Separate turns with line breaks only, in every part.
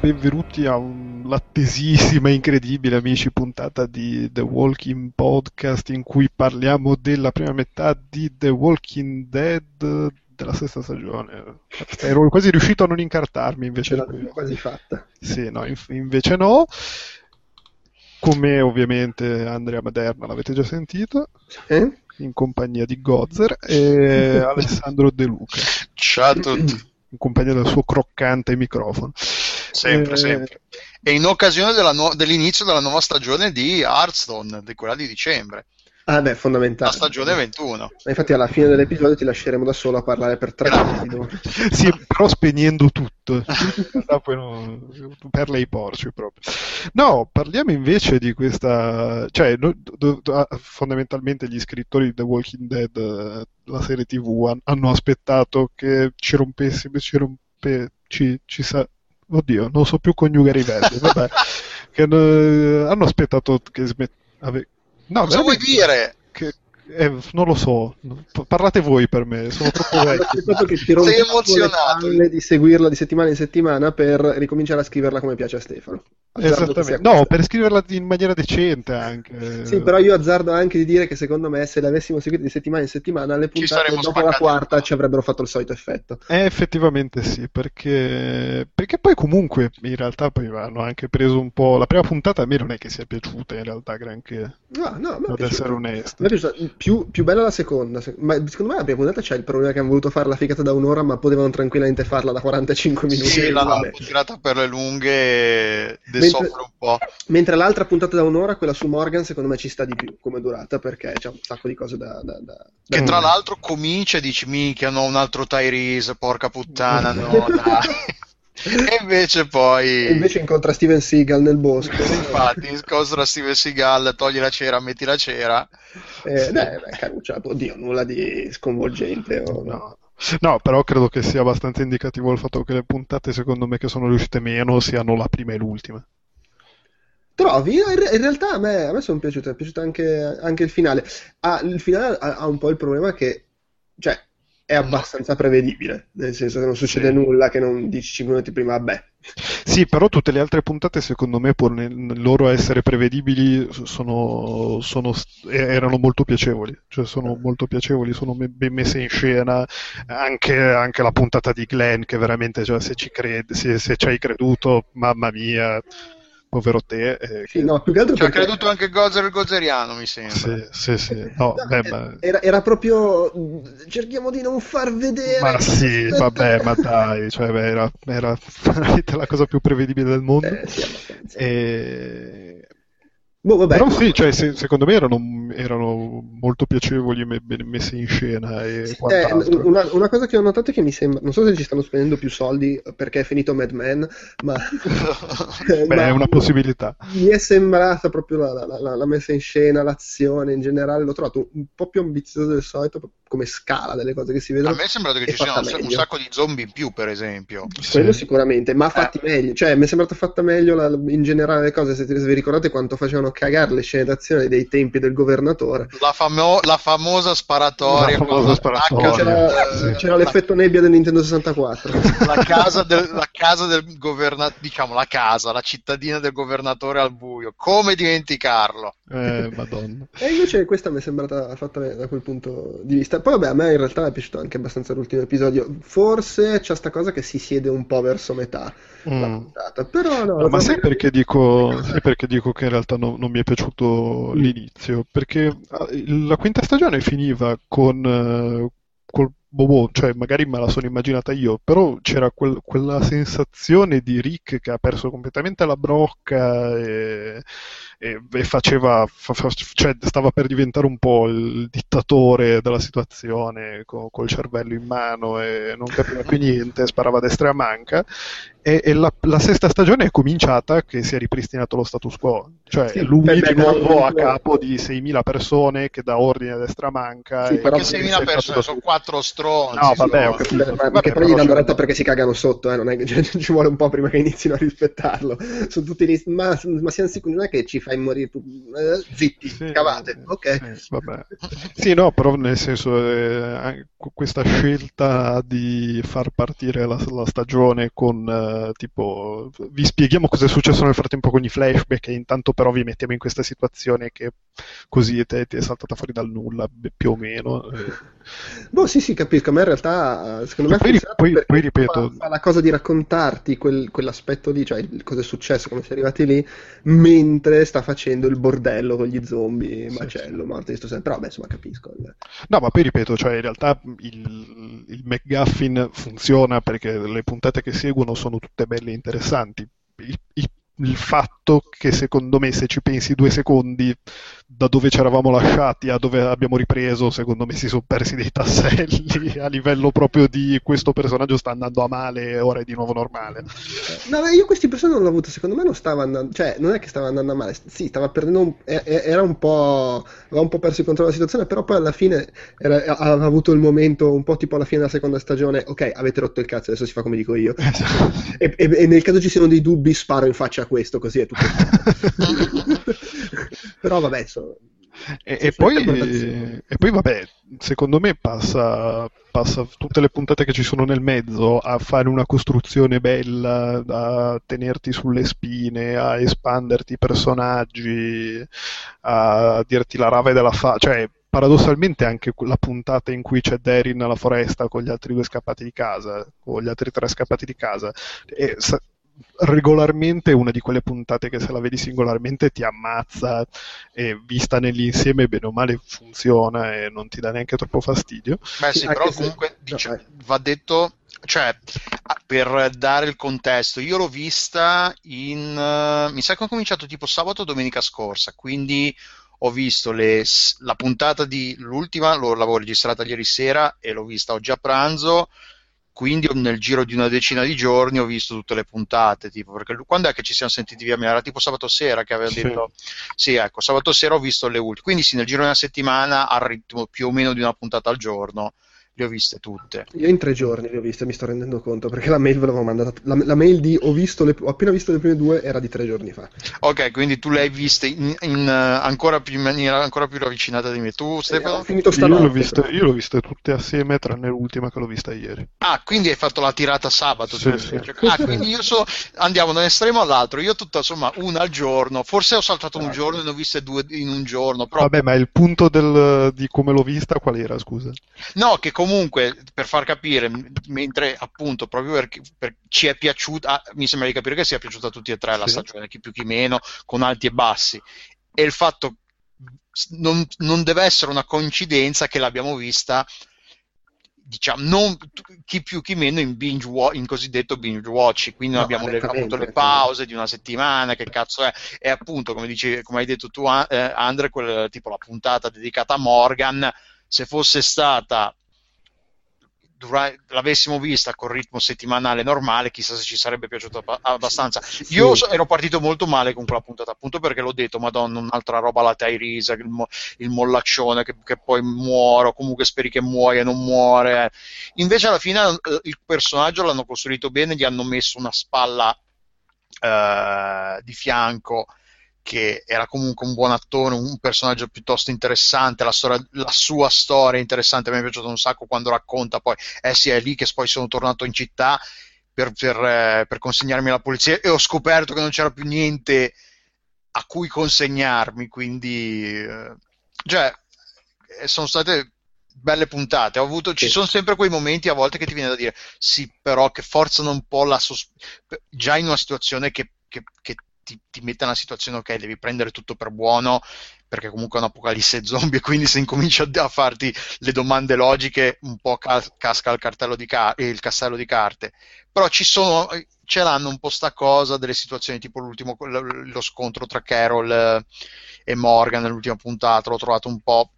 Benvenuti a un, l'attesissima e incredibile, amici, puntata di The Walking Podcast in cui parliamo della prima metà di The Walking Dead della sesta stagione. Ero quasi riuscito a non incartarmi, invece...
Ce quasi fatta.
Sì, no, invece no. Come ovviamente Andrea Maderna l'avete già sentito.
Eh?
In compagnia di Gozer e Alessandro De Luca.
Ciao a tutti
in compagnia del suo croccante microfono.
Sempre, eh, sempre. E in occasione della nu- dell'inizio della nuova stagione di Hearthstone, di quella di dicembre.
Ah, beh, fondamentale.
La stagione 21.
Infatti, alla fine dell'episodio ti lasceremo da solo a parlare per tre
minuti. sì, però spegnendo tutto. per lei porci proprio. No, parliamo invece di questa. Cioè, no, do, do, fondamentalmente gli scrittori di The Walking Dead, la serie TV, hanno aspettato che ci rompessimo, ci rompe. Ci, ci sa... Oddio, non so più coniugare i verbi. Vabbè. che, uh, hanno aspettato che smet... Ave...
No, Cosa vuoi dire?
Eh, non lo so, parlate voi per me, sono troppo vecchio.
che ti Sei emozionato di seguirla di settimana in settimana per ricominciare a scriverla come piace a Stefano.
Esattamente, no, per scriverla in maniera decente anche.
Sì, però io azzardo anche di dire che secondo me se l'avessimo seguita di settimana in settimana, le puntate dopo la quarta ci avrebbero fatto il solito effetto.
Eh, effettivamente sì, perché... perché poi comunque in realtà poi hanno anche preso un po'... La prima puntata a me non è che sia piaciuta in realtà granché.
No, no,
no. Ad essere onesto.
Mi è piaciuta più, più, bella la seconda, ma secondo me la prima puntata c'è il problema che hanno voluto fare la figata da un'ora ma potevano tranquillamente farla da 45 minuti.
Sì, l'hanno tirata per le lunghe mentre, un po'.
Mentre l'altra puntata da un'ora, quella su Morgan, secondo me ci sta di più come durata perché c'è un sacco di cose da... da, da
che tra l'altro comincia e dici minchia, no, un altro Tyrese, porca puttana, no, dai. e invece poi
e invece incontra Steven Seagal nel bosco
infatti incontra Steven Seagal togli la cera metti la cera
eh, dai, beh, caruccia oddio nulla di sconvolgente o...
no. No, però credo che sia abbastanza indicativo il fatto che le puntate, secondo me, che sono riuscite meno siano la prima e l'ultima.
Trovi? In realtà a me, a me sono piaciute, è piaciuto anche, anche il finale. Ah, il finale ha, ha, un po' il problema che, cioè, è abbastanza prevedibile, nel senso che non succede sì. nulla che non dici 5 minuti prima, vabbè.
Sì, però tutte le altre puntate, secondo me, pur nel loro essere prevedibili, sono, sono, erano molto piacevoli. Cioè, sono molto piacevoli, sono ben messe in scena. Anche, anche la puntata di Glenn, che veramente, cioè, se ci credi, se, se ci hai creduto, mamma mia povero te.
Eh, sì, no, più che altro
Ci perché... ha creduto anche Gozer il Gozeriano, mi sembra.
Sì, sì, sì. No, no, beh, ma...
era, era, proprio cerchiamo di non far vedere.
Ma sì, vabbè, ma dai, cioè, beh, era, era, la cosa più prevedibile del mondo.
Eh, sì,
e...
Boh, vabbè.
Però sì, cioè, se, secondo me erano, erano molto piacevoli e messi in scena. E
eh, una, una, cosa che ho notato è che mi sembra, non so se ci stanno spendendo più soldi perché è finito Mad Men, ma,
Beh, ma è una possibilità.
Mi è sembrata proprio la, la, la, la, messa in scena, l'azione in generale, l'ho trovato un po' più ambizioso del solito come scala delle cose che si vedono.
A me è sembrato che ci siano un, un sacco di zombie in più, per esempio.
Quello sì. sicuramente, ma fatti eh. meglio, cioè mi è sembrato fatta meglio in generale le cose, se vi ricordate quanto facevano cagare le scene d'azione dei tempi del governatore.
La, famo- la famosa sparatoria.
La famosa sparatoria.
C'era, c'era l'effetto nebbia del Nintendo 64.
La casa del, la casa del governatore, diciamo la casa, la cittadina del governatore al buio. Come dimenticarlo?
Eh, madonna.
E invece questa mi è sembrata fatta da quel punto di vista. Poi vabbè, a me in realtà è piaciuto anche abbastanza l'ultimo episodio. Forse c'è sta cosa che si siede un po' verso metà mm. la puntata. Però no,
no ma sai perché, dico, sai perché dico che in realtà no, non mi è piaciuto l'inizio? Perché ah, la quinta stagione finiva con uh, col boh, cioè magari me la sono immaginata io, però c'era quel, quella sensazione di Rick che ha perso completamente la brocca e, e, e faceva, fa, fa, cioè stava per diventare un po' il dittatore della situazione co, col cervello in mano e non capiva più niente, sparava a destra e a manca e, e la, la, sesta stagione è cominciata che si è ripristinato lo status quo, Cioè,
Sì,
lui
beh,
di
beh,
nuovo a capo di 6.000 persone che dà ordine a destra manca.
Sì, però
che
6.000
si è
persone sono
da-
quattro stronzi.
No, vabbè, ho capito.
Ma,
Vabbè,
che poi
però
gli danno retta perché si cagano sotto, eh, non è che cioè, ci vuole un po' prima che inizino a rispettarlo. Sono tutti lì, ma, ma siamo sicuri, non è che ci fai morire tu, eh, zitti,
Sì,
cavate,
sì,
ok.
sì, vabbè. Sì, no, però nel senso, eh, questa scelta di far partire la, la stagione con eh, tipo, vi spieghiamo cosa è successo nel frattempo con i flashback e intanto però vi mettiamo in questa situazione che così ti è saltata fuori dal nulla, più o meno. eh.
Boh, sì, sì, capisco. A me in realtà, eh, secondo me,
Poi poi- poi ripeto-
fa, la cosa di raccontarti quel- quell'aspetto lì, cioè cosa è successo, come si è arrivati lì, mentre sta facendo il bordello con gli zombie,
Sì,
macello, morte di sto. Però, beh, insomma, capisco.
No, ma poi ripeto, cioè in realtà il, il McGuffin funziona perché le puntate che seguono sono tutte belle e interessanti. Il, il- il fatto che secondo me, se ci pensi due secondi, da dove ci eravamo lasciati a dove abbiamo ripreso, secondo me si sono persi dei tasselli a livello proprio di questo personaggio sta andando a male e ora è di nuovo normale.
No, beh, io questi personaggi non l'ho avuto, secondo me non stava andando, cioè non è che stava andando a male, sì, stava perdendo, un, era un po', aveva un po' perso il controllo della situazione, però poi alla fine era- aveva avuto il momento, un po' tipo alla fine della seconda stagione, ok, avete rotto il cazzo, adesso si fa come dico io, e, e- e nel caso ci siano dei dubbi sparo in faccia a questo, così è tutto. però vabbè, insomma,
E,
Sì,
e
sì,
poi, e poi, vabbè, secondo me passa, passa tutte le puntate che ci sono nel mezzo a fare una costruzione bella, a tenerti sulle spine, a espanderti i personaggi, a dirti la rave della fa... Cioè, paradossalmente anche la puntata in cui c'è Darin alla foresta con gli altri due scappati di casa, con gli altri tre scappati di casa, e regolarmente è una di quelle puntate che se la vedi singolarmente ti ammazza e vista nell'insieme bene o male funziona e non ti dà neanche troppo fastidio.
Beh, sì, però
se-
comunque
no,
dice-
vai.
va detto, cioè, per dare il contesto, io l'ho vista in, eh, mi sa che ho cominciato tipo sabato o domenica scorsa, quindi ho visto le la puntata di l'ultima, l'ho- l'avevo registrata ieri sera e l'ho vista oggi a pranzo, quindi nel giro di una decina di giorni ho visto tutte le puntate, tipo, perché quando è che ci siamo sentiti via? Era tipo sabato sera che aveva
Sì.
detto, sì, ecco, sabato sera ho visto le ultime, quindi sì, nel giro di una settimana al ritmo più o meno di una puntata al giorno le ho viste tutte.
Io in tre giorni le ho viste, mi sto rendendo conto, perché la mail ve l'avevo mandata, la, la mail di ho, visto le- ho appena visto le prime due era di tre giorni fa.
Ok, quindi tu le hai viste in, in, eh, ancora più, in maniera ancora più ravvicinata di me. Tu,
ho
Stefano?
finito
Io
stanotte.
l'ho viste, io l'ho viste tutte assieme, tranne l'ultima che l'ho vista ieri.
Ah, quindi hai fatto la tirata sabato.
Sì,
tu.
sì.
Ah, quindi io so, andiamo da un estremo all'altro. Io tutta insomma una al giorno. Forse ho saltato un giorno e ne ho viste due in un giorno. Però
Vabbè, ma il punto del- di come l'ho vista qual era, scusa?
No, che comunque per far capire, mentre appunto proprio perché per- ci è piaciuta, ah, mi sembra di capire che sia piaciuta a tutti e tre la
Sì.
stagione, chi più chi meno, con alti e bassi. E il fatto non, non deve essere una coincidenza che l'abbiamo vista, diciamo, non chi più chi meno in binge in cosiddetto binge watch, quindi non
No,
abbiamo le, avuto le pause di una settimana, che cazzo è? E appunto, come dici, come hai detto tu, eh, Andre, quel, tipo la puntata dedicata a Morgan, se fosse stata dura- l'avessimo vista col ritmo settimanale normale, chissà se ci sarebbe piaciuto abba- abbastanza.
Sì.
Io so- ero partito molto male con quella puntata, appunto perché l'ho detto, madonna, un'altra roba la Tyrese, il, mo- il mollaccione che, che poi muore, o comunque speri che muoia non muore. Invece alla fine eh, il personaggio l'hanno costruito bene, gli hanno messo una spalla eh, di fianco che era comunque un buon attore, un personaggio piuttosto interessante, la, storia- la sua storia è interessante, mi è piaciuto un sacco quando racconta poi, eh sì, è lì che poi sono tornato in città per, per, eh, per consegnarmi alla polizia e ho scoperto che non c'era più niente a cui consegnarmi, quindi eh, cioè, eh, sono state belle puntate. Ho avuto, Ci
Sì.
sono sempre quei momenti a volte che ti viene da dire sì, però che forzano un po' la sos- già in una situazione che, che- che ti, ti mette nella situazione, ok, devi prendere tutto per buono perché comunque è un'apocalisse zombie e quindi se incominci a, farti le domande logiche un po' ca- casca il, cartello di ca- il castello di carte. Però ci sono ce l'hanno un po' sta cosa delle situazioni tipo l'ultimo lo, lo scontro tra Carol eh, e Morgan nell'ultima puntata l'ho trovato un po'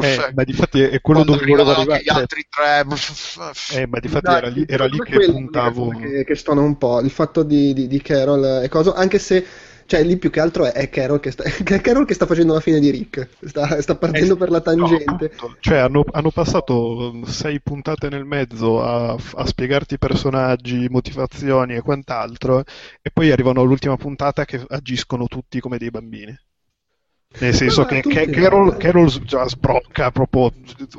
Eh, ma difatti è quello
quando
dove volevo arrivare.
anche gli
cioè,
altri tre
eh, ma difatti
Dai,
era lì, era lì che puntavo.
Che, che stona un po' il fatto di, di, di Carol e cosa, anche se Cioè, lì più che altro è, è Carol, che sta, è Carol che sta facendo la fine di Rick. Sta, sta partendo
Eh,
per la tangente.
no, cioè, hanno, hanno passato sei puntate nel mezzo a, a spiegarti personaggi, motivazioni e quant'altro, e poi arrivano all'ultima puntata che agiscono tutti come dei bambini. Nel senso che, che Carol,
eh.
Carol già sbrocca proprio,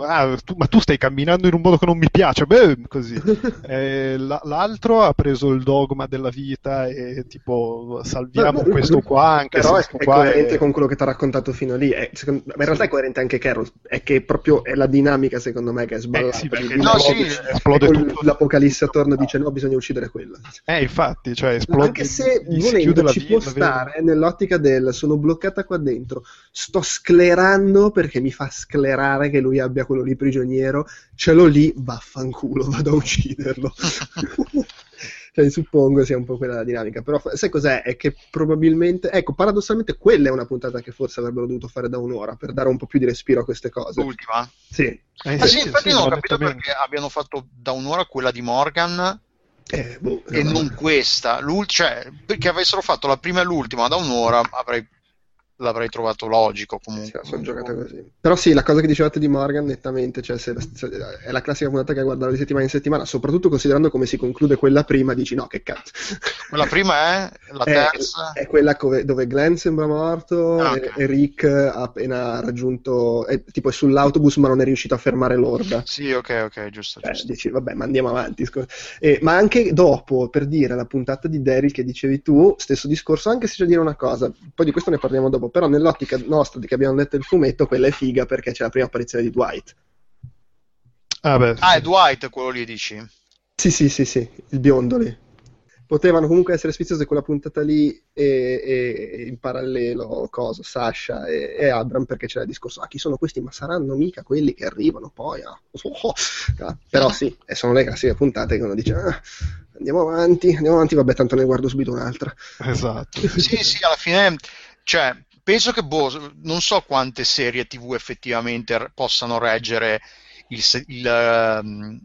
"Ah, tu- ma tu stai camminando in un modo che non mi piace, beh, così. Eh, la- l'altro ha preso il dogma della vita e tipo salviamo questo qua anche
Però
se
è, è
qua
coerente
è-
con quello che ti ha raccontato fino lì. È- secondo- ma in realtà è coerente anche Carol. È che proprio è la dinamica, secondo me, che è sballata.
Eh, sì, perché
Di-
no,
di-
sì,
esplode
con
tutto.
L'apocalisse attorno dice no, bisogna uccidere quella.
Eh, infatti, cioè, esplode,
Anche se volendo ci può stare nell'ottica del sono bloccata qua dentro, sto sclerando perché mi fa sclerare che lui abbia quello lì prigioniero, ce l'ho lì, vaffanculo, vado a ucciderlo. cioè, suppongo sia un po' quella la dinamica, però sai cos'è? È che probabilmente, ecco, paradossalmente quella è una puntata che forse avrebbero dovuto fare da un'ora per dare un po' più di respiro a queste cose.
L'ultima.
Sì.
Eh,
Ah, sì, infatti
sì,
non ho capito perché abbiano fatto da un'ora quella di Morgan
Eh, boh,
e
no.
non questa. L'ul- cioè, perché avessero fatto la prima e l'ultima da un'ora, avrei- l'avrei trovato logico
Sì,
comunque.
sono giocate così. Però sì, la cosa che dicevate di Morgan, nettamente, cioè, se- se- è la classica puntata che guardare di settimana in settimana, soprattutto considerando come si conclude quella prima, dici no, che cazzo.
Quella prima è la
È,
terza.
è quella co- dove Glenn sembra morto
Ah,
e,
ok.
e Rick ha appena raggiunto, è, tipo è sull'autobus ma non è riuscito a fermare l'orda.
Sì, ok, ok, giusto,
Eh,
giusto.
dici, vabbè, ma andiamo avanti. scu- Eh, ma anche dopo, per dire, la puntata di Daryl che dicevi tu, stesso discorso, anche se c'è da dire una cosa, poi di questo ne parliamo dopo, però nell'ottica nostra di che abbiamo letto il fumetto, quella è figa perché c'è la prima apparizione di Dwight.
Ah, beh,
Ah, è Dwight quello lì, dici?
Sì, sì, sì, sì, il biondo lì. Potevano comunque essere sfiziose quella puntata lì e, e- e in parallelo cosa, Sasha e, e Abram perché c'era il discorso, ah chi sono questi? Ma saranno mica quelli che arrivano poi? ah, oh, ah." Però sì, e sono le classiche puntate che uno dice, "Ah, andiamo avanti, andiamo avanti, vabbè tanto ne guardo subito un'altra.
Esatto.
Sì, sì, alla fine, cioè, penso che, boh, non so quante serie TV effettivamente possano reggere il il, ehm,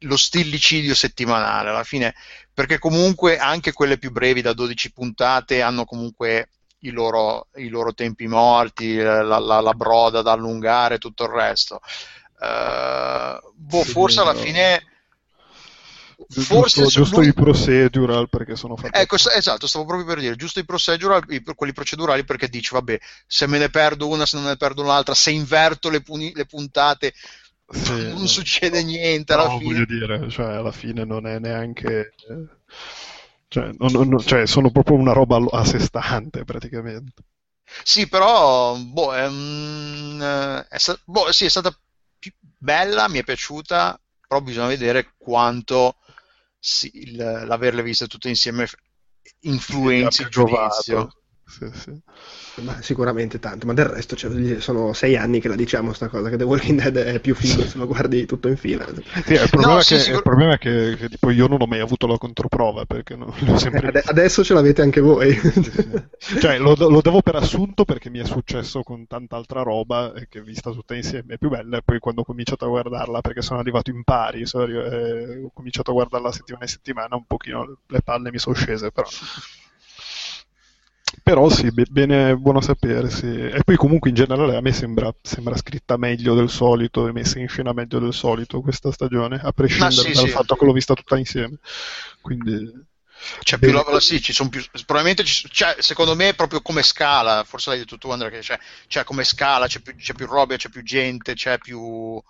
lo stillicidio settimanale, alla fine, perché comunque anche quelle più brevi da 12 puntate hanno comunque i loro, i loro tempi morti, la, la- la broda da allungare, tutto il resto. Eh, boh,
Sì,
forse alla fine...
Giusto,
Forse
giusto
lui-
i procedural perché sono fatti
Ecco, esatto, stavo proprio per dire, giusto i procedural, i- quelli procedurali perché dici, vabbè, se me ne perdo una, se non me ne perdo un'altra, se inverto le, puni- le puntate,
Sì.
non succede niente alla
No,
fine.
voglio dire, cioè, alla fine non è neanche... Cioè, non- non- cioè, sono proprio una roba a sé stante, praticamente.
Sì, però, boh, è, è sta- boh, sì, è stata più bella, mi è piaciuta, però bisogna vedere quanto sì, l'averle viste tutte insieme influenzi il giudizio.
Sì, sì.
Ma sicuramente tanto, ma del resto cioè, sono sei anni che la diciamo sta cosa, che The Walking Dead è più figo se lo guardi tutto in fila.
Sì, il problema,
No,
è
sì,
che,
sicur-
il problema è che, che, tipo, io non ho mai avuto la controprova perché non, l'ho sempre
Ade- adesso ce l'avete anche voi.
Cioè, lo, lo davo per assunto perché mi è successo con tanta altra roba e che vista tutta insieme è più bella. E poi quando ho cominciato a guardarla, perché sono arrivato in pari, sono arri- eh, ho cominciato a guardarla settimana in settimana, un pochino le palle mi sono scese, però. Però sì, be- bene, buono sapere, sì. E poi comunque in generale a me sembra, sembra scritta meglio del solito e messa in scena meglio del solito questa stagione, a prescindere
sì,
dal
sì.
fatto che l'ho vista tutta insieme. Quindi...
C'è più
Bene.
roba, sì, ci sono più, probabilmente ci, cioè, secondo me proprio come scala, forse l'hai detto tu Andrea, che c'è, c'è come scala, c'è più, c'è più roba, c'è più gente, c'è più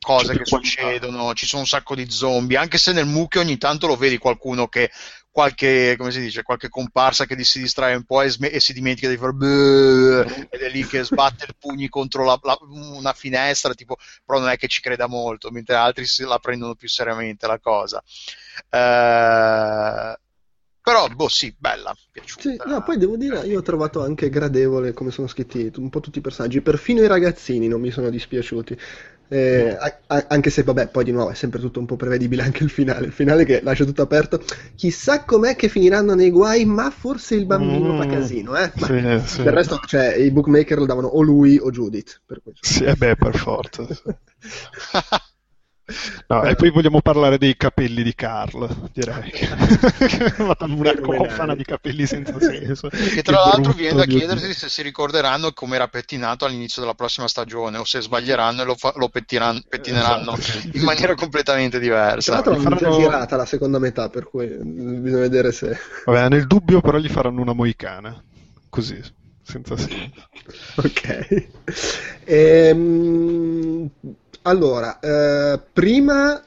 cose
C'è più
che
qualità.
succedono, ci sono un sacco di zombie, anche se nel mucchio ogni tanto lo vedi qualcuno che qualche, come si dice, qualche comparsa che si distrae un po' e, sme- e si dimentica di fare "Beh", ed è lì che sbatte il pugni contro la- la- una finestra, tipo, però non è che ci creda molto, mentre altri la prendono più seriamente la cosa. Eh, però, boh, sì, bella, piaciuta.
Sì, no, poi devo dire, io ho trovato anche gradevole come sono scritti un po' tutti i personaggi, perfino i ragazzini non mi sono dispiaciuti. Eh, a- anche se, vabbè, poi di nuovo è sempre tutto un po' prevedibile anche il finale. Il finale che lascia tutto aperto. Chissà com'è che finiranno nei guai, ma forse il bambino fa
Mm.
casino, eh? Ma
Sì, sì.
del resto, cioè, i bookmaker lo davano o lui o Judith. Per questo.
Sì, eh beh, per forza. No, e poi vogliamo parlare dei capelli di Carl, direi. una cofana di capelli senza senso.
Che tra l'altro viene da chiedersi se si ricorderanno come era pettinato all'inizio della prossima stagione o se sbaglieranno e lo, fa- lo pettiran- pettineranno esatto. in maniera completamente diversa.
Tra l'altro faranno... girata la seconda metà, per cui bisogna vedere se...
Vabbè, nel dubbio però gli faranno una moicana, così, senza senso.
ok. Ehm allora, eh, prima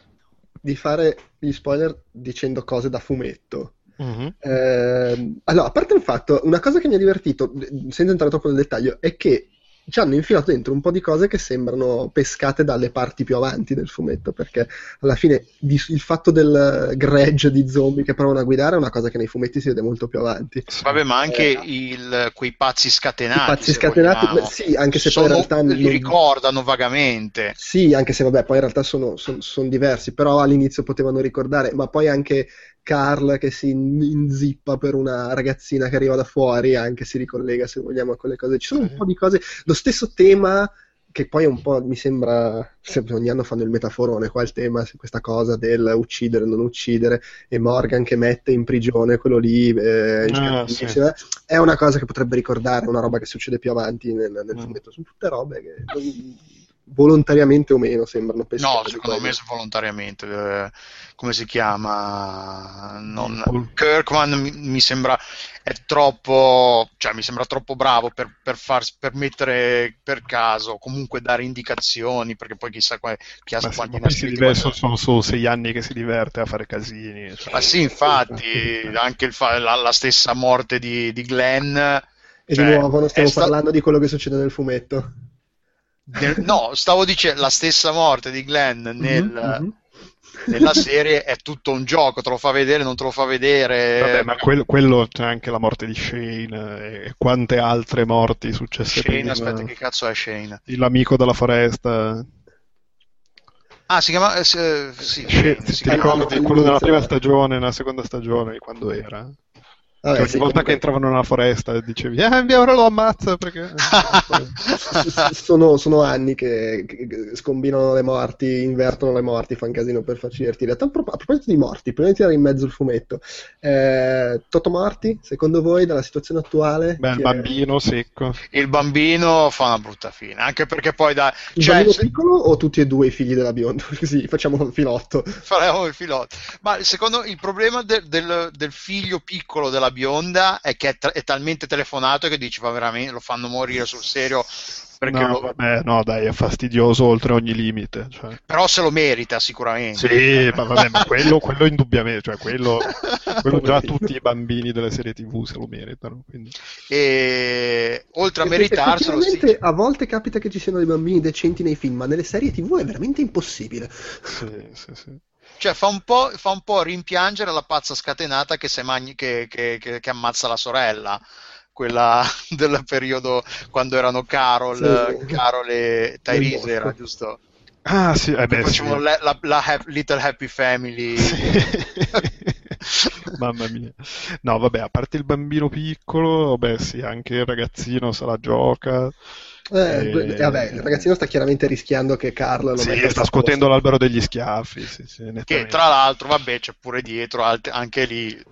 di fare gli spoiler dicendo cose da fumetto, uh-huh. eh, allora, a parte il fatto, una cosa che mi ha divertito, senza entrare troppo nel dettaglio, è che ci hanno infilato dentro un po' di cose che sembrano pescate dalle parti più avanti del fumetto, perché alla fine di, il fatto del gregge di zombie che provano a guidare è una cosa che nei fumetti si vede molto più avanti.
Vabbè, ma anche eh, il, quei pazzi scatenati. I
pazzi scatenati, beh, sì, anche se sono, poi in realtà.
Li non... ricordano vagamente.
Sì, anche se vabbè, poi in realtà sono, sono, sono diversi, però all'inizio potevano ricordare, ma poi anche Carl che si inzippa per una ragazzina che arriva da fuori, anche si ricollega se vogliamo a quelle cose. Ci sono un po' di cose, lo stesso tema che poi un po' mi sembra, sempre ogni anno fanno il metaforone qua il tema, questa cosa del uccidere non uccidere, e Morgan che mette in prigione quello lì, eh, ah, sì. è una cosa che potrebbe ricordare una roba che succede più avanti nel, nel mm. fumetto, sono tutte robe che volontariamente o meno sembrano
pescare. No, secondo me volontariamente. Eh, come si chiama? Non... Kirkman mi, mi, sembra è troppo, cioè mi sembra troppo bravo per, per, far, per mettere per caso, comunque dare indicazioni, perché poi chissà qua, chi ha
quanti ne si diverso, sono solo sei anni che si diverte a fare casini.
Cioè... Ma sì, infatti, anche fa- la, la, stessa morte di, di Glenn.
E cioè, di nuovo non stiamo sta... parlando di quello che succede nel fumetto.
No, stavo dicendo la stessa morte di Glenn mhm, nel, mm-hmm. nella serie è tutto un gioco, te lo fa vedere, non te lo fa vedere.
Vabbè, ma quello, quello c'è anche la morte di Shane e quante altre morti successe
Shane, prima. aspetta, che cazzo è Shane?
L'amico della foresta.
Ah, si chiama... Eh, sì,
Shane, si ti ricordi quello della prima stagione, nella seconda stagione, quando era? Vabbè, ogni sì, volta comunque... che entravano nella foresta dicevi, eh, ora lo ammazza perché...
sono, sono, anni che, che, scombinano le morti, invertono le morti, fanno casino per farci divertire. A, a proposito di morti, prima di tirare in mezzo il fumetto, eh, Toto Morti, secondo voi, dalla situazione attuale?
Beh, il bambino secco.
Il bambino fa una brutta fine, anche perché poi da...
Il cioè, bambino piccolo o tutti e due i figli della bionda? Così facciamo il filotto.
Faremo il filotto. Ma secondo il problema de- del, del figlio piccolo della bionda è che è, tra- è talmente telefonato che dici, va veramente, lo fanno morire sul serio
perché no, lo... vabbè, no, dai, è fastidioso oltre ogni limite. Cioè.
Però se lo merita sicuramente.
Sì, ma, vabbè, ma quello, quello, indubbiamente, cioè quello, quello già tutti i bambini delle serie TV se lo meritano. Quindi.
E oltre a meritarselo...
Sì. A volte capita che ci siano dei bambini decenti nei film, ma nelle serie TV è veramente impossibile.
Sì, sì, sì.
Cioè, fa un, po', fa un po' rimpiangere la pazza scatenata che, magni, che, che, che ammazza la sorella quella del periodo quando erano Carol, sì. Carol e Tyrese, era giusto?
Ah, sì, eh beh, sì.
la, la, la, Little Happy Family.
Sì. Mamma mia. No, vabbè, a parte il bambino piccolo, beh, sì, anche il ragazzino se la gioca.
Eh, e... vabbè, il ragazzino sta chiaramente rischiando che Carl lo
sì, sta scuotendo l'albero degli schiaffi. Sì, sì,
che tra l'altro, vabbè, c'è pure dietro anche lì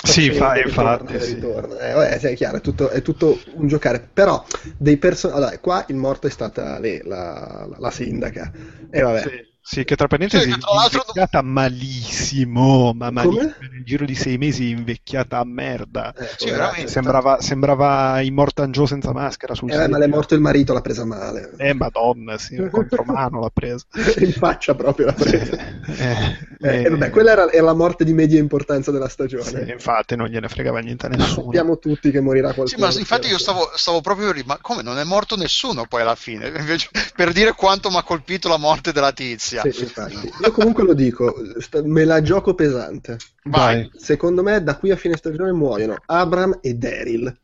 sì, fa, infatti. Sì.
Eh, vabbè, è chiaro, è tutto, è tutto, un giocare. Però, dei personaggi. Allora, qua il morto è stata lei, la, la, la sindaca. E vabbè.
Sì. Sì, che tra parentesi sì, tra è invecchiata non... malissimo, ma malissimo. Nel giro di sei mesi è invecchiata a merda. Eh, sì, sembrava, sembrava Immortan Joe senza maschera sul
eh, ma l'è morto il marito, l'ha presa male.
Eh, madonna, sì, contromano l'ha presa.
In faccia proprio l'ha presa. Eh, eh, eh, vabbè, quella era, era, la morte di media importanza della stagione.
Sì, infatti non gliene fregava niente a nessuno.
Sappiamo tutti che morirà qualcuno.
Sì, ma infatti io stavo, stavo proprio lì, ma come non è morto nessuno poi alla fine? Invece, per dire quanto mi ha colpito la morte della tizia.
Sì, infatti. Io comunque lo dico, me la gioco pesante.
Vai.
Secondo me da qui a fine stagione muoiono Abram e Daryl.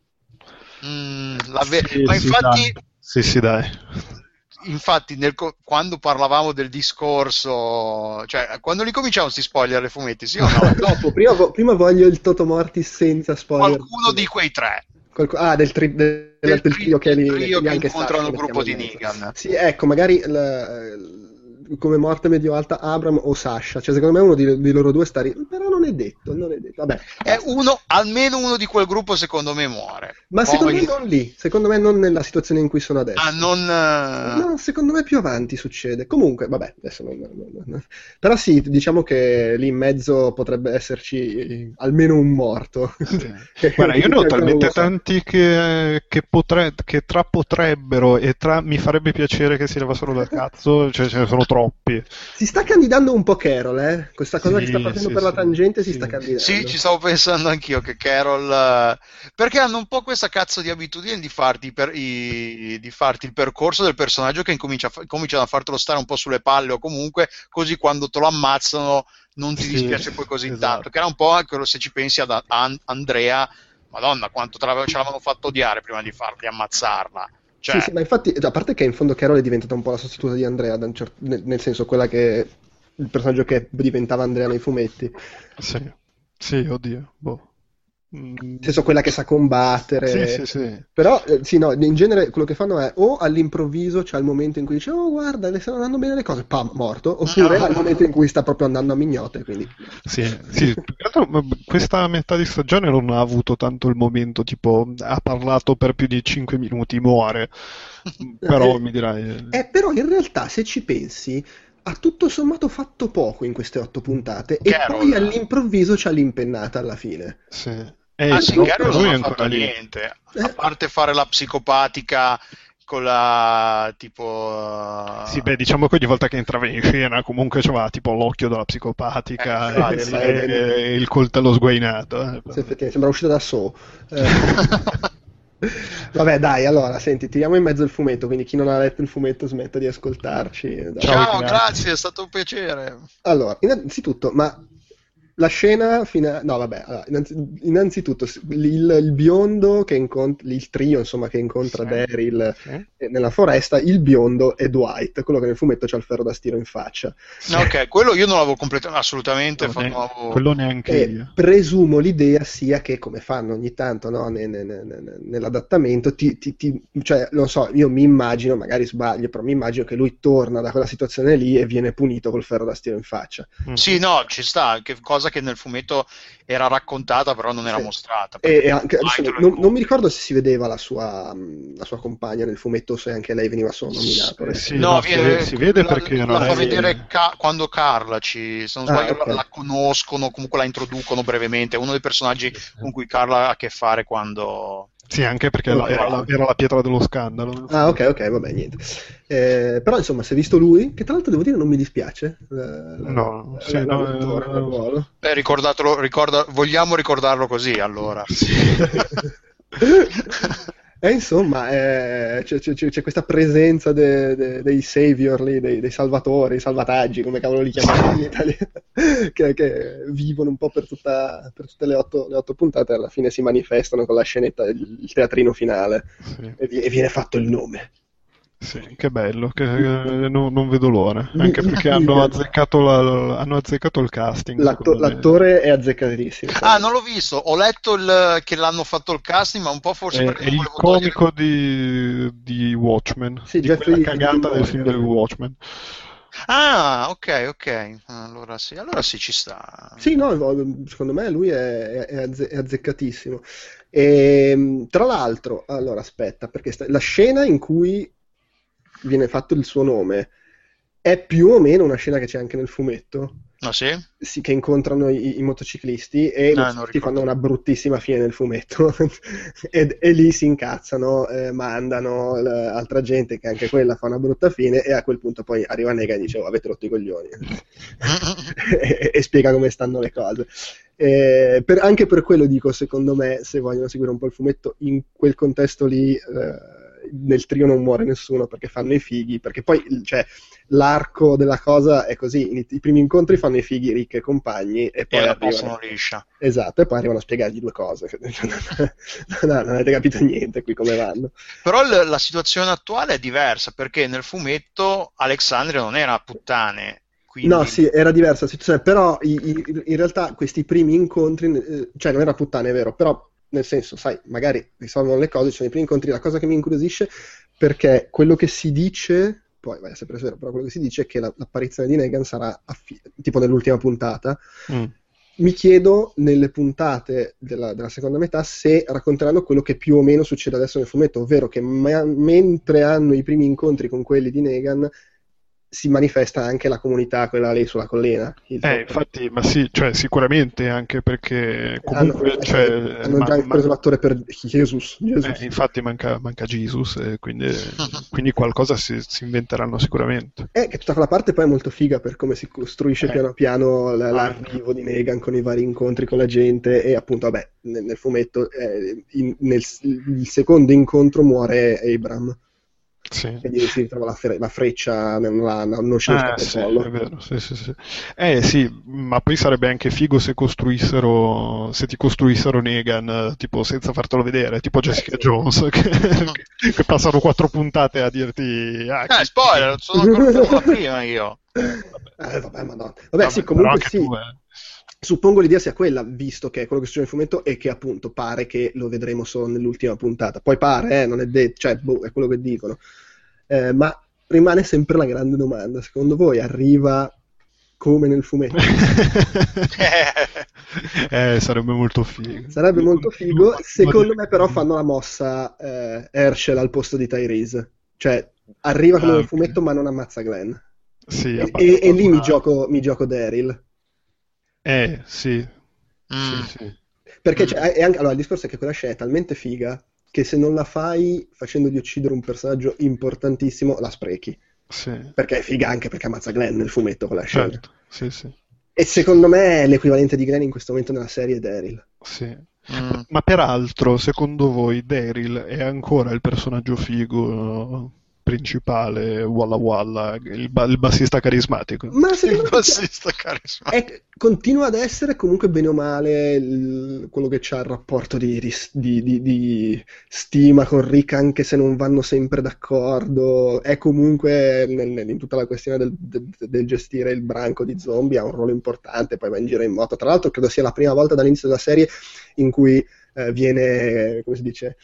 Mm, ve- sì, ma infatti... Sì,
sì, sì, dai.
Infatti, nel, quando parlavamo del discorso, cioè quando ricominciamo questi spoiler ai fumetti, sì o no?
Dopo, prima, prima, voglio il Toto Morti senza spoiler.
Qualcuno di quei tre.
Qualc- ah, del, tri- del, del, del trio che, li,
trio che incontrano il gruppo di Negan.
Sì, ecco, magari la, come morte medio-alta Abram o Sasha. Cioè, secondo me uno di, di loro due sta ri- Però non è detto, non è detto. Vabbè,
È uno, almeno uno di quel gruppo secondo me muore.
ma secondo
Poi-
me non lì, secondo me non nella situazione in cui sono adesso.
Ah, non... eh,
No, secondo me più avanti succede. Comunque, vabbè, adesso non, non- non- Però sì, diciamo che lì in mezzo potrebbe esserci almeno un morto.
Guarda, io ne ho talmente tanti che, che, potre- che tra potrebbero e tra mi farebbe piacere che si levassero dal cazzo, cioè ce ne sono troppi.
Si sta candidando un po' Carol, eh? Questa cosa
Sì,
che sta facendo
sì,
per la
sì.
tangente si
Sì.
sta candidando.
Sì, ci stavo pensando anch'io che Carol. eh, Perché hanno un po' questa cazzo di abitudine di farti, per- i- di farti il percorso del personaggio che incomincia a cominciano a fartelo stare un po' sulle palle o comunque così quando te lo ammazzano non ti
Sì,
dispiace poi così
esatto.
tanto. Che era un po' anche se ci pensi ad An- Andrea, madonna, quanto ce l'avevano fatto odiare prima di farti ammazzarla. Cioè,
Sì, sì, ma infatti, a parte che in fondo Carol è diventata un po' la sostituta di Andrea, nel, nel senso quella che il personaggio che diventava Andrea nei fumetti.
Sì, sì, oddio. Boh. Mm,
Nel senso quella che sa combattere.
Sì, sì, sì.
Però, eh, sì, no, in genere quello che fanno è o all'improvviso c'è il momento in cui dice, oh guarda, le stanno andando bene le cose, pam, morto, oppure
No.
al momento in cui sta proprio andando a mignote, quindi...
Sì, sì, altro, ma questa metà di stagione non ha avuto tanto il momento, tipo, ha parlato per più di 5 minuti, muore. Però
Eh,
mi dirai...
Eh, però in realtà, se ci pensi, ha tutto sommato fatto poco in queste otto puntate e
Carol.
poi all'improvviso c'ha l'impennata alla fine.
Sì. E
Ah sì,
lui
non ha fatto
lì.
niente, a
Eh.
parte fare la psicopatica con la tipo...
Sì, beh, diciamo che ogni volta che entrava in scena comunque c'aveva tipo l'occhio della psicopatica
Eh,
e,
sì.
e- e il coltello sguainato. eh.
Effettivamente sembra uscita da So. Vabbè, dai, allora, senti, tiriamo in mezzo il fumetto, quindi chi non ha letto il fumetto smetta di ascoltarci. Dai.
Ciao,
Ciao,
grazie.
grazie, è stato un piacere.
Allora, innanzitutto, ma la scena fina... No, vabbè, allora, innanzi- innanzitutto il, il biondo che incontra, il trio, insomma, che incontra
Sì.
Daryl
Sì.
eh, nella foresta, il biondo è Dwight, quello che nel fumetto c'ha il ferro da stiro in faccia.
No, ok, quello io non l'avevo completamente, assolutamente
No, ne- quello neanche
E
io.
presumo l'idea sia che, come fanno ogni tanto no, ne- ne- ne- ne- nell'adattamento, ti, ti- ti- cioè, non so, io mi immagino, magari sbaglio, però mi immagino che lui torna da quella situazione lì e viene punito col ferro da stiro in faccia.
Mm.
Sì, no, ci sta, che cosa che nel fumetto era raccontata, però non era
Sì.
mostrata.
E, anche, adesso non, non mi ricordo se si vedeva la sua, mh, la sua compagna nel fumetto o se anche lei veniva solo nominata.
Eh, sì,
No, viene-
si, vede
la,
perché
la
non
fa
è-
vedere Ca- quando Carla ci, se non
Ah,
sbaglio,
ok.
la, la conoscono, comunque la introducono brevemente. È uno dei personaggi con cui Carla ha a che fare quando.
Sì, anche perché la- era, la, era la pietra dello scandalo.
Ah, ok, ok, vabbè, niente. Eh, però insomma, se visto lui, che tra l'altro devo dire non mi dispiace. la- la-
No, sì, no,
l'attore,
eh.
Eh, ricordatelo, ricorda- vogliamo ricordarlo così allora.
E insomma, eh, c'è, c'è- c'è questa presenza de- de- dei savior lì, dei, dei salvatori, salvataggi, come cavolo li chiamano in Italia, che, che vivono un po' per, tutta- per tutte le otto, le otto puntate e alla fine si manifestano con la scenetta, il, il teatrino finale
Sì,
e, vi- e viene fatto il nome.
Sì, che bello, che, eh, no- non vedo l'ora, anche
Mi-
perché
mi-
hanno azzeccato, la- hanno azzeccato il casting.
L'atto- l'attore è azzeccatissimo.
Ah, non l'ho visto, ho letto il- che l'hanno fatto il casting, ma un po' forse
È,
perché
è
non
il
togliere-
comico di, di Watchmen,
Sì,
di
Jeffrey
quella cagata del film del. Watchmen.
Ah, ok, ok. Allora sì, allora sì ci sta.
Sì, no, secondo me lui è, è azze- è azzeccatissimo. E, tra l'altro, allora aspetta, perché sta- la scena in cui viene fatto il suo nome è più o meno una scena che c'è anche nel fumetto,
No, sì?
sì, che incontrano i, i motociclisti e i
No,
fanno una bruttissima fine nel fumetto e, e lì si incazzano, eh, mandano l'altra gente che anche quella fa una brutta fine e a quel punto poi arriva Nega e dice oh, avete rotto i coglioni e, e spiega come stanno le cose. Eh, per- anche per quello dico, secondo me, se vogliono seguire un po' il fumetto, in quel contesto lì eh, nel trio non muore nessuno perché fanno i fighi, perché poi cioè, l'arco della cosa è così, i, i primi incontri fanno i fighi ricchi e compagni e poi
E la
arrivano,
possono liscia.
esatto, e poi arrivano a spiegargli due cose. no, non avete capito niente qui come vanno.
Però l- la situazione attuale è diversa perché nel fumetto Alexandria non era puttane. Quindi...
No, sì, era diversa la situazione, però i- i- in realtà questi primi incontri, eh, cioè non era puttana, è vero, però nel senso, sai, magari risolvono le cose, ci sono i primi incontri, la cosa che mi incuriosisce perché quello che si dice poi vai a sapere se è vero, però quello che si dice è che la- l'apparizione di Negan sarà a fi- tipo nell'ultima puntata.
Mm.
Mi chiedo nelle puntate della, della seconda metà se racconteranno quello che più o meno succede adesso nel fumetto, ovvero che ma- mentre hanno i primi incontri con quelli di Negan si manifesta anche la comunità, quella lì sulla collina.
Eh, infatti, ma sì, cioè, sicuramente anche perché comunque
hanno,
cioè,
hanno già
ma-
preso l'attore per Jesus. Jesus.
eh, infatti manca, manca Jesus, e quindi, quindi qualcosa si, si inventeranno sicuramente.
Eh, che tutta quella parte poi è molto figa per come si costruisce
Eh.
piano piano la- l'arrivo di Negan con i vari incontri con la gente e appunto, vabbè, nel, nel fumetto, eh, in- nel il secondo incontro muore Abram,
Sì.
quindi si ritrova la, fre- la freccia nella, non
Ah,
il
sì, è vero, sì, sì, sì. Eh sì, ma poi sarebbe anche figo se costruissero, se ti costruissero Negan, eh, tipo senza fartelo vedere, tipo Jessica
Eh, sì.
Jones, che, che passano quattro puntate a dirti... Ah,
Eh, spoiler, sono ancora prima io.
Eh, vabbè, madonna. Vabbè, sì,
però
comunque sì.
tu, eh.
Suppongo l'idea sia quella, visto che è quello che succede nel fumetto e che appunto pare che lo vedremo solo nell'ultima puntata. Poi pare, eh, non è detto, cioè, boh, è quello che dicono. Eh, ma rimane sempre la grande domanda, secondo voi arriva come nel fumetto?
Eh, sarebbe molto figo.
Sarebbe molto figo, secondo me però fanno la mossa eh, Herschel al posto di Tyrese. Cioè, arriva come
Ah,
nel fumetto ma non ammazza Glenn.
Sì,
E, e- e lì mi gioco, mi gioco Daryl.
Eh, sì,
Mm.
sì, sì.
Perché
Mm.
cioè, è anche- allora, il discorso è che quella scena è talmente figa che se non la fai facendo di uccidere un personaggio importantissimo, la sprechi.
Sì,
Perché è figa anche perché ammazza Glenn nel fumetto quella scena.
certo, sì, sì,
E secondo me l'equivalente di Glenn in questo momento nella serie è Daryl.
sì.
Mm.
Ma peraltro, secondo voi Daryl è ancora il personaggio figo principale, Walla Walla, il, ba- il bassista carismatico?
Ma
Il bassista carismatico.
è- continua ad essere comunque bene o male il- quello che c'ha il rapporto di, di- di- di- di stima con Rick, anche se non vanno sempre d'accordo. È comunque nel- nel- in tutta la questione del, del- del gestire il branco di zombie, ha un ruolo importante, poi va in giro in moto. Tra l'altro, credo sia la prima volta dall'inizio della serie in cui eh, viene, come si dice,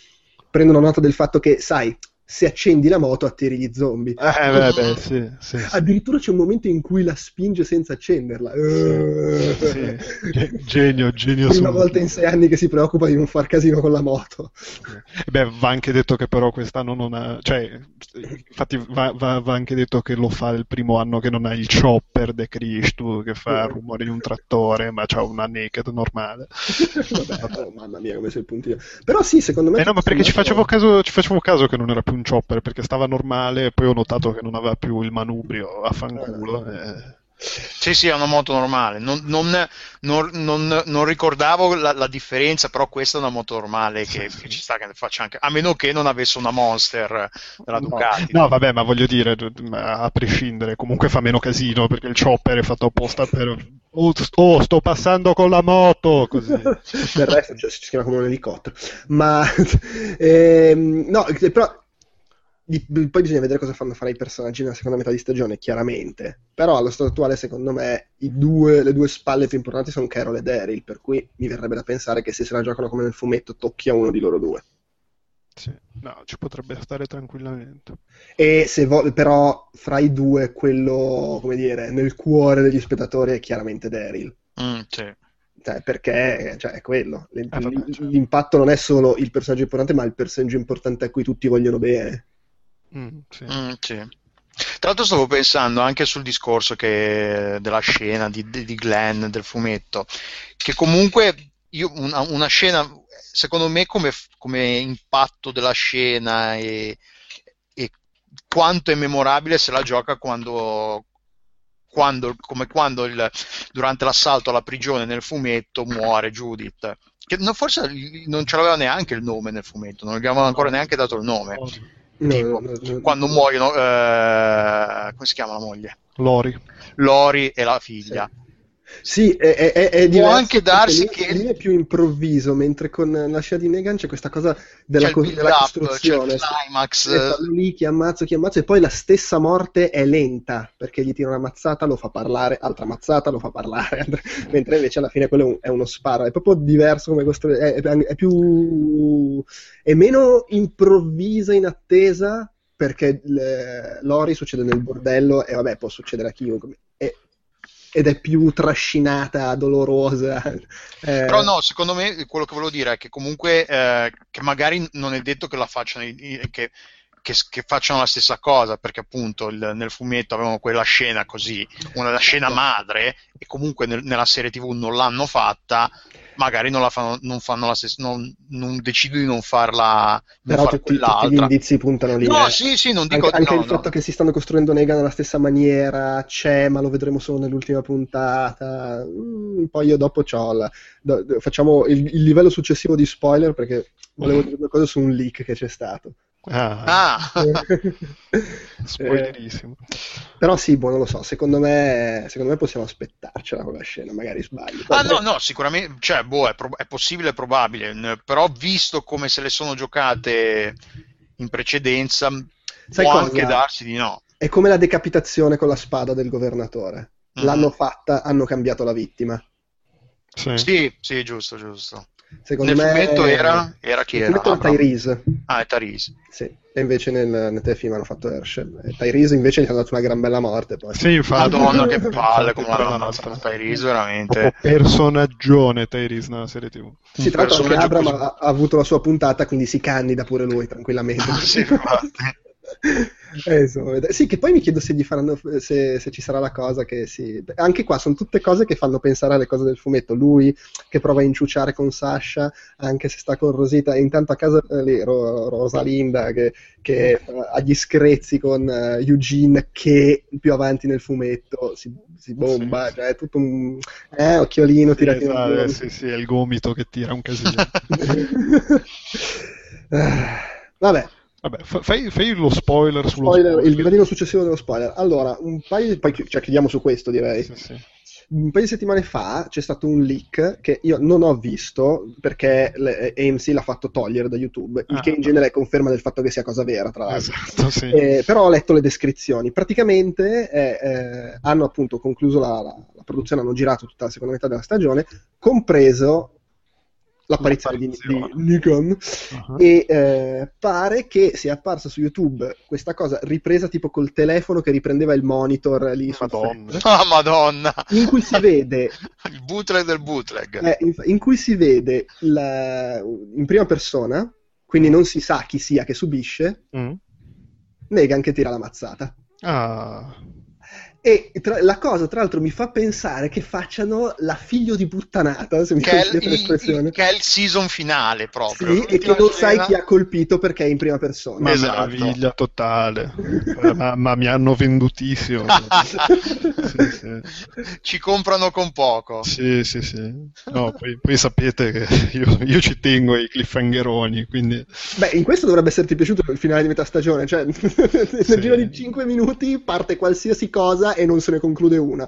prendono nota del fatto che, sai, se accendi la moto attiri gli zombie.
Eh, beh, beh, sì, sì, sì.
Addirittura c'è un momento in cui la spinge senza accenderla.
Genio, genio
Prima
assoluto.
volta in sei anni che si preoccupa di non far casino con la moto.
Eh Beh, va anche detto che però quest'anno non ha, cioè, infatti va, va- va anche detto che lo fa il primo anno che non ha il chopper de Cristo che fa il rumore di un trattore, ma c'ha una naked normale.
Vabbè, oh, mamma mia, come sei il puntino. Però sì, secondo me...
Eh no, ma perché ci facevo caso, ci facevo caso che non era più un chopper, perché stava normale, e poi ho notato che non aveva più il manubrio a fanculo. eh.
Sì, sì, è una moto normale. Non, non- non- non- non ricordavo la, la differenza, però questa è una moto normale che,
Sì, sì.
che ci sta che faccia anche. A meno che non avesse una Monster della
No.
Ducati.
No, vabbè, ma voglio dire, a prescindere, comunque fa meno casino, perché il chopper è fatto apposta per... Oh, oh, sto passando con la moto, così.
Del resto cioè, si chiama come un elicottero. Ma... ehm, no, però... di- Poi bisogna vedere cosa fanno fare i personaggi nella seconda metà di stagione, chiaramente. Però allo stato attuale, secondo me, i due- le due spalle più importanti sono Carol e Daryl, per cui mi verrebbe da pensare che se se la giocano come nel fumetto tocchi a uno di loro due.
Sì. No, ci potrebbe stare tranquillamente.
E se vo- però fra i due, quello, come dire, nel cuore degli spettatori è chiaramente Daryl.
Mm, sì.
Cioè, perché cioè, è quello. L-
Eh, vabbè, certo.
L'impatto non è solo il personaggio importante, ma il personaggio importante a cui tutti vogliono bene.
Mm, sì.
Mm, sì. Tra l'altro stavo pensando anche sul discorso che- della scena di, di Glenn del fumetto, che comunque io, una, una scena, secondo me come, come impatto della scena e, e quanto è memorabile se la gioca quando, quando- come quando il- durante l'assalto alla prigione nel fumetto muore Judith. Che non- forse non ce l'aveva neanche il nome nel fumetto, non gli avevano ancora neanche dato il nome.
No,
Tipo,
no, no,
quando muoiono, eh, come si chiama la moglie?
Lori.
Lori e la figlia.
Sì, è, è, è, è diverso,
anche darsi che-
lì è più improvviso, mentre con la scena di Negan c'è questa cosa della, co- della
build-up,
costruzione.
c'è il climax.
Stanno lì, chi ammazzo, chi ammazzo, e poi la stessa morte è lenta, perché gli tira una mazzata, lo fa parlare, altra mazzata, lo fa parlare, mentre invece alla fine quello è, un- è uno sparo, è proprio diverso come costru- è, è- più... è meno improvvisa in attesa, perché Lori succede nel bordello e vabbè può succedere a chiunque. Ed è più trascinata, dolorosa. Eh.
Però no, secondo me quello che volevo dire è che comunque eh, che magari non è detto che la facciano, che che, che, facciano la stessa cosa, perché appunto il, nel fumetto avevano quella scena così, una scena certo. madre, e comunque nel, nella serie TV non l'hanno fatta, magari non, la fanno, non fanno la stessa, non, non decidono di non farla.
Non Però tutti, tutti, gli indizi puntano lì.
No,
eh.
sì, sì, non dico
Anche, anche
no,
il fatto che si stanno costruendo Negan nella stessa maniera c'è, ma lo vedremo solo nell'ultima puntata. Mm, poi io dopo c'ho la, do, facciamo il, il livello successivo di spoiler perché volevo dire qualcosa su un leak che c'è stato.
Ah,
ah.
spoilerissimo.
Eh, però sì, boh, non lo so. Secondo me, secondo me possiamo aspettarcela quella scena, magari sbaglio.
Ah, no, no, sicuramente, cioè, boh, è, pro- è possibile, probabile. Però visto come se le sono giocate in precedenza, Sai può cosa? anche darsi di no.
È come la decapitazione con la spada del governatore. Mm-hmm. L'hanno fatta, hanno cambiato la vittima.
Sì, sì, sì giusto, giusto.
Secondo
nel
me
fumetto era, era chi era?
Era Tyrese.
Ah, è Tyrese.
Sì, e invece nel, nel telefilm hanno fatto Herschel. E Tyrese invece gli hanno dato una gran bella morte. Poi.
Sì, infatti.
Madonna, che palle come l'hanno ammazzato Tyrese, veramente.
Personaggione Tyrese nella serie TV.
Sì, tra l'altro anche Abram ha, ha, avuto la sua puntata, quindi si candida pure lui tranquillamente.
sì, infatti.
Eh, sì, che poi mi chiedo se, faranno, se, se, ci sarà la cosa che si... Anche qua sono tutte cose che fanno pensare alle cose del fumetto. Lui che prova a inciuciare con Sasha, anche se sta con Rosita, e intanto a casa eh, lì, Ro, Rosalinda che, che ha gli screzzi con uh, Eugene che più avanti nel fumetto si, si bomba, sì. cioè è tutto un... Eh, occhiolino
sì, tirato esatto, sì, sì, è il gomito che tira un casino.
Vabbè,
Vabbè, fai, fai, lo spoiler sullo
spoiler, spoiler. Il gradino successivo dello spoiler. Allora, un paio, poi cioè, chiudiamo su questo direi.
Sì, sì.
Un paio di settimane fa c'è stato un leak che io non ho visto perché AMC l'ha fatto togliere da YouTube, il ah, che in genere è conferma del fatto che sia cosa vera, tra l'altro.
Esatto, sì.
eh, però ho letto le descrizioni. Praticamente eh, eh, hanno appunto concluso la, la, la produzione, hanno girato tutta la seconda metà della stagione, compreso l'apparizione, l'apparizione. di, di Nikon uh-huh. e eh, pare che sia apparsa su YouTube questa cosa ripresa tipo col telefono che riprendeva il monitor lì
Madonna. Ah, Madonna
in cui si vede
il bootleg del bootleg
eh, in, in, cui si vede la, in prima persona quindi non si sa chi sia che subisce mm. Negan che tira la mazzata
ah
e tra, la cosa, tra l'altro, mi fa pensare che facciano la figlio di puttanata, se mi che,
è il, che è il season finale proprio.
Sì, e che non sai chi ha colpito perché è in prima persona.
Esatto. meraviglia totale. ma, ma, mi hanno vendutissimo.
sì, sì. Ci comprano con poco.
Sì, sì, sì. No, poi, poi, sapete che io, io, ci tengo ai cliffhangeroni, quindi...
Beh, in questo dovrebbe esserti piaciuto il finale di metà stagione, cioè nel giro di 5 minuti parte qualsiasi cosa e non se ne conclude una.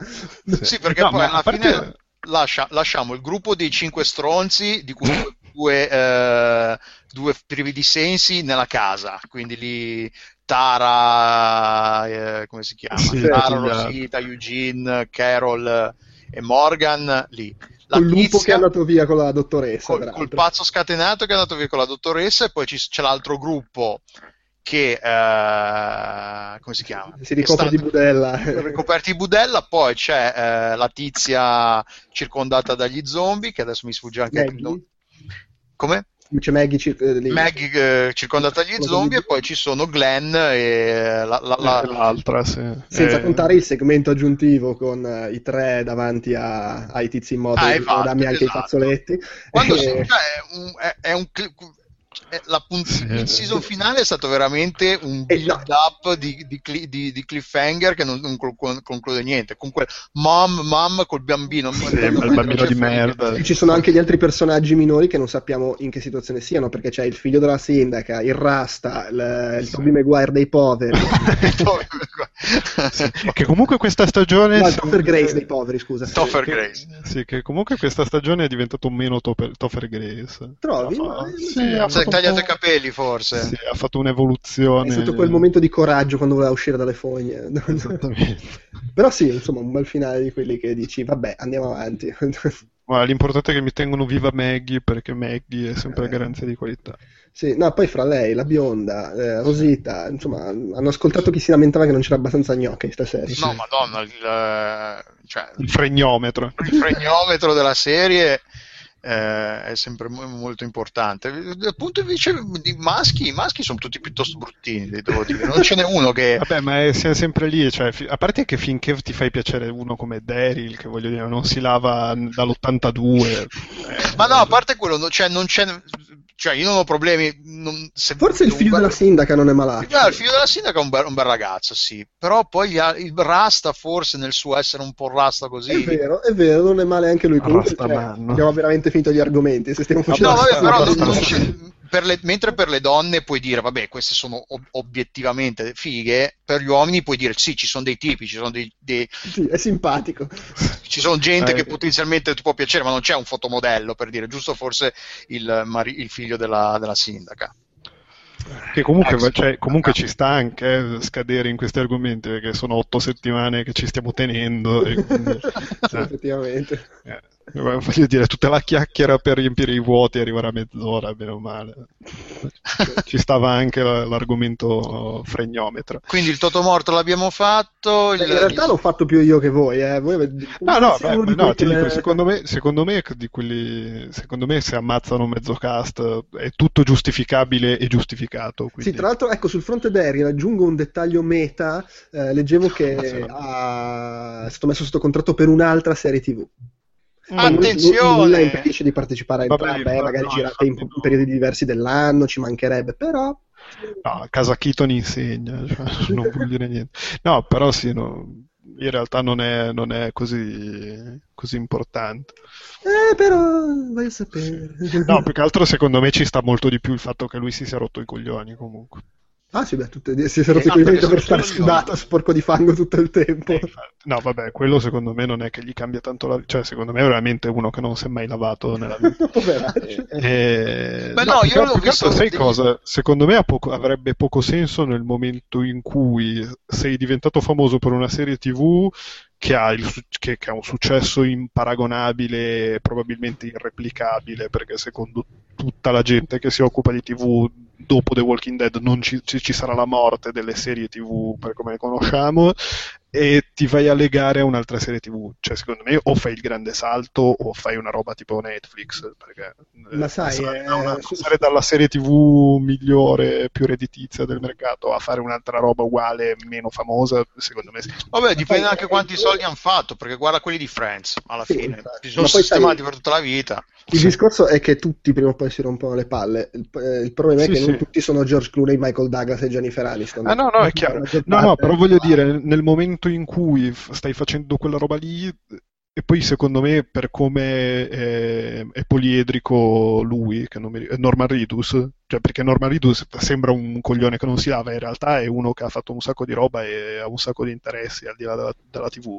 Sì, perché no, poi alla parte... fine lascia, lasciamo il gruppo dei cinque stronzi di cui due, eh, due privi di sensi nella casa, quindi lì Tara, eh, come si chiama? Sì, Tara, Rosita, Eugene, Carol e Morgan lì.
La col lupo che è andato via con la dottoressa.
Col, col, pazzo scatenato che è andato via con la dottoressa e poi ci, c'è l'altro gruppo che uh, come si chiama?
Si ricopre di budella.
Ricoperti di budella, poi c'è uh, la tizia circondata dagli zombie, che adesso mi sfugge anche
Maggie. il nome.
Come?
C'è Maggie, cir-
eh, Maggie eh, circondata dagli zombie e poi ci sono Glenn e la, la, la...
l'altra, sì.
Senza eh... contare il segmento aggiuntivo con uh, i tre davanti a, ai tizi in moto
ah, e dammi
anche
esatto.
i fazzoletti.
Quando e... si, cioè, è un, è, è un eh, la punt- sì, il season finale è stato veramente un build up di, di, di, di, cliffhanger che non, non, conclude niente. Comunque, mom, mom col bambino,
sì, il bambino di merda.
E ci sono anche gli altri personaggi minori che non sappiamo in che situazione siano, perché c'è il figlio della sindaca, il Rasta, il, il Toby Maguire dei poveri.
sì, che comunque questa stagione.
No, il Topher Grace dei poveri, scusa.
Topher Grace.
Sì, che comunque questa stagione è diventato meno Topher, Grace.
Trovi?
No,
sì, ha tagliato i capelli forse.
Sì, ha fatto un'evoluzione.
È stato quel momento di coraggio quando voleva uscire dalle fogne.
Esattamente.
Però sì, insomma, un bel finale di quelli che dici, vabbè, andiamo avanti.
Ma l'importante è che mi tengono viva Maggie perché Maggie è sempre
Eh.
garanzia di qualità.
Sì, no, poi fra lei, la bionda, eh, Rosita, insomma, hanno ascoltato chi si lamentava che non c'era abbastanza gnocca in sta serie.
No, madonna, il, eh, cioè,
Il fregnometro.
il fregnometro della serie eh, è sempre mo- molto importante. Dal punto invece di maschi, i maschi sono tutti piuttosto bruttini, devo dire. Non ce n'è uno che...
Vabbè, ma è- siamo sempre lì, cioè, a parte che finché ti fai piacere uno come Daryl, che voglio dire, non si lava n- dall'82. eh,
Ma no, a parte quello, cioè, non c'è... Cioè, io non ho problemi... non- se-
Forse il figlio
bel-
della sindaca non è malato.
Ah, il figlio della sindaca è un bel, un bel ragazzo, sì. Però poi al- il Rasta, forse, nel suo essere un po' Rasta così...
È vero, è vero, non è male anche lui. Comunque, cioè, abbiamo veramente finito gli argomenti. Se stiamo facendo
No, vabbè, però non- non c'è- per le- mentre per le donne puoi dire, vabbè, queste sono ob- obiettivamente fighe, per gli uomini puoi dire, sì, ci sono dei tipi, ci sono, dei, dei-
Sì, è simpatico.
ci sono gente
Eh,
che potenzialmente ti può piacere, ma non c'è un fotomodello, per dire, giusto forse il, mari- il figlio della, della sindaca.
Che comunque,
Ex-
cioè, comunque ci sta anche eh, scadere in questi argomenti perché sono otto settimane che ci stiamo tenendo. E quindi,
Sì,
eh,
effettivamente.
eh, voglio dire, tutta la chiacchiera per riempire i vuoti arriverà a mezz'ora, bene o male. Ci stava anche la- l'argomento fregnometro.
Quindi il Totomorto l'abbiamo fatto. il-
In realtà l'ho fatto più io che voi. Eh. voi avete-
No, no, beh,
di
no,
che
dico, secondo me, secondo me di quelli, secondo me se ammazzano mezzo cast è tutto giustificabile e giustificato.
Sì,
quindi-
tra l'altro, ecco, sul fronte Daryl aggiungo un dettaglio meta. eh, leggevo che
Sì.
ha- è stato messo sotto contratto per un'altra serie TV.
Attenzione!
Nulla impedisce di partecipare a entrambe, eh, magari
no,
girate in,
no.
periodi diversi dell'anno, ci mancherebbe, però...
No, a casa Keaton insegna, cioè, non vuol dire niente. No, però sì, no, in realtà non è, non è così, così importante.
Eh, però, vai a sapere.
No, più che altro secondo me ci sta molto di più il fatto che lui si sia rotto i coglioni comunque.
Ah sì, beh, tutte, si è rotto i
Esatto,
coglioni
perché
per
sono
stare sudato, sporco di fango tutto il tempo.
Eh, No, vabbè, quello secondo me non è che gli cambia tanto la vita, cioè secondo me è veramente uno che non si è mai lavato nella vita.
Poveraccio.
Eh,
Beh, no, io l'ho visto
sai cosa? Secondo me poco- avrebbe poco senso nel momento in cui sei diventato famoso per una serie TV che ha, il che- che ha un successo imparagonabile, probabilmente irreplicabile, perché secondo tutta la gente che si occupa di TV dopo The Walking Dead non ci, ci- ci sarà la morte delle serie TV per come le conosciamo e ti vai a legare a un'altra serie TV. Cioè, secondo me, o fai il grande salto o fai una roba tipo Netflix. Perché, eh,
Ma sai,
passare,
eh,
da una- passare dalla serie TV migliore, più redditizia del mercato a fare un'altra roba uguale, meno famosa, secondo me. sì.
Vabbè, dipende
Poi-
anche quanti soldi hanno fatto, perché guarda quelli di Friends, alla
Sì,
fine. Si sono
Ma poi sai-
sistemati per tutta la vita.
Il discorso è che tutti prima o poi si rompono le palle. Il, eh, il problema è
Sì,
che non
sì.
tutti sono George Clooney, Michael Douglas e Jennifer Aniston.
Ah, no, no, è chiaro. No, no, però voglio dire, nel momento in cui stai facendo quella roba lì, e poi secondo me per come è, è poliedrico lui, che non mi Norman Reedus, cioè perché Norman Reedus sembra un coglione che non si lava, in realtà è uno che ha fatto un sacco di roba e ha un sacco di interessi al di là della, della TV.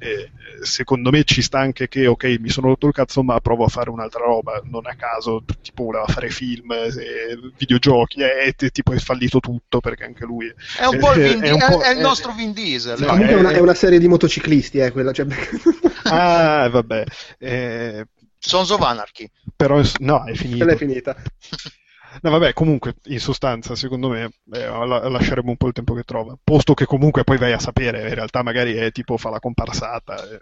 E, eh, secondo me ci sta anche che, ok, mi sono rotto il cazzo, ma provo a fare un'altra roba, non a caso, tipo voleva fare film, eh, videogiochi, e e tipo è fallito tutto perché anche lui
È un po' il, Vin
È un
Di-
po'-
è il
è-
nostro Vin Diesel.
No,
Comunque è
eh,
una, è una serie di motociclisti, eh, quella. Cioè...
Ah, vabbè. Eh,
Sons of Anarchy.
però no, è finito.
Quella è finita.
No, vabbè, comunque, in sostanza, secondo me, eh, la- lasceremo un po' il tempo che trova. Posto che comunque poi vai a sapere, in realtà magari è tipo fa la comparsata. eh,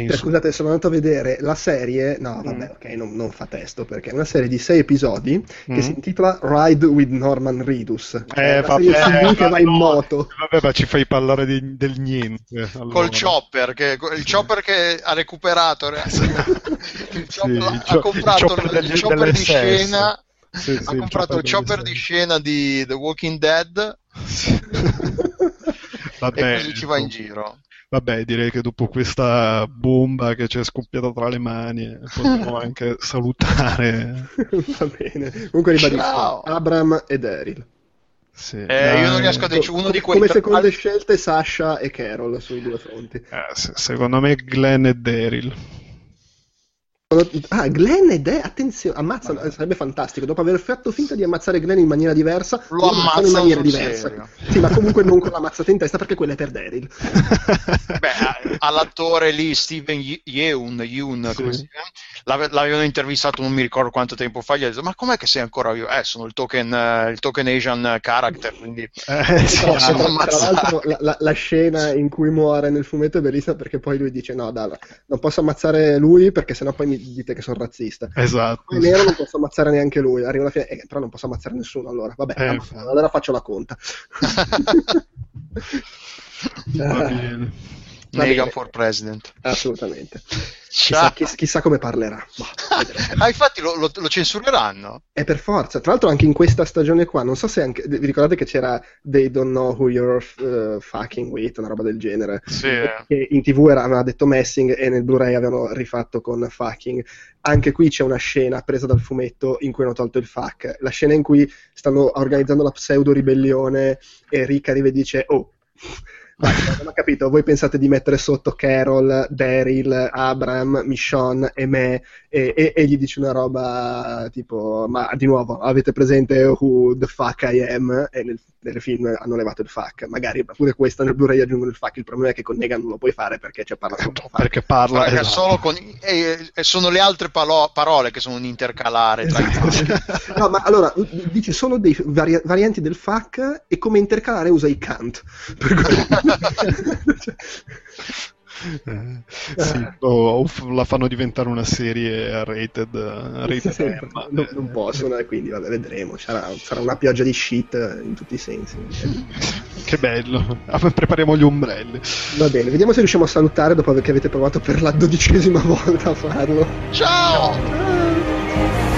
insomma.
scusate, sono andato a vedere la serie. No, vabbè,
Mm.
ok, non, non fa testo perché è una serie di sei episodi che
Mm.
si intitola Ride with Norman Reedus. Cioè,
Eh, vabbè,
TV che va in
no,
moto.
Vabbè, ma ci fai parlare di- del niente. allora.
Col chopper, che, il chopper che ha recuperato. il
Sì,
chopper-
il
ha comprato
il chopper
il,
degli-
chopper di scena.
Sì,
ha
sì, il
comprato il chopper di scena di The Walking Dead
Vabbè,
e così ci va in giro.
Vabbè, direi che dopo questa bomba che ci è scoppiata tra le mani, eh, possiamo anche salutare.
Va bene. Comunque ribadisco,
Ciao.
Abram e Daryl.
Sì,
Eh, io non riesco a decidere uno di quei
Come seconde
al-
scelte Sasha e Carol sui due fronti.
Eh, se- secondo me Glenn e Daryl.
Quando- Ah, Glenn ed è, attenzione, ammazza,
Vabbè.
sarebbe fantastico. Dopo aver fatto finta di ammazzare Glenn in maniera diversa,
Lo
ammazzano in maniera diversa.
serio.
Sì, ma comunque non con la mazzata in testa perché quella è per Daryl.
Beh, all'attore lì, Steven Ye- Yeun, Yeun, come
Sì.
si chiama? L'ave- l'avevano intervistato non mi ricordo quanto tempo fa, gli ha detto, ma com'è che sei ancora vivo? Eh, sono il token, eh, il token Asian character, quindi
Eh, sì,
Tra,
Sì,
tra-
sì.
tra l'altro la, la- la scena in cui muore nel fumetto è bellissima perché poi lui dice no dai, non posso ammazzare lui perché sennò poi mi dite che sono razzista
esatto.
poi nero non posso ammazzare neanche lui arriva la fine eh, però non posso ammazzare nessuno allora vabbè
Eh, infatti.
allora faccio la conta
Va
Ah,
bene.
Bene.
for president.
assolutamente chissà, chiss- chissà come parlerà vedremo.
Ah, infatti lo, lo- lo censureranno?
è per forza tra l'altro anche in questa stagione qua non so se anche vi ricordate che c'era They Don't Know Who You're uh, Fucking With una roba del genere
Sì.
che in tv era- aveva detto messing e nel Blu-ray avevano rifatto con fucking. Anche qui c'è una scena presa dal fumetto in cui hanno tolto il fuck. La scena in cui stanno organizzando la pseudo ribellione e Rick arriva e dice: Oh. Vai, non ho capito, voi pensate di mettere sotto Carol, Daryl, Abram, Michonne e me e, e- e gli dice una roba tipo ma di nuovo avete presente who the fuck I am? E nel, nel film hanno levato il fuck. Magari pure questa nel Blu-ray aggiungono il fuck. Il problema è che con Negan non lo puoi fare perché c'è parlato
No, perché parla
Perché
esatto.
solo con, e, e sono le altre palo- parole che sono un intercalare tra i
Esatto. no, ma allora dice solo dei vari- varianti del fuck e come intercalare usa i cant. Per cui-
Eh, sì, o, o la fanno diventare una serie rated, eh, rated
sì,
M.
non, non possono, e quindi vabbè, vedremo. Sarà, sarà una pioggia di shit in tutti i sensi.
Che bello. Ah, Prepariamo gli ombrelli.
Va bene, vediamo se riusciamo a salutare dopo che avete provato per la dodicesima volta a farlo. Ciao!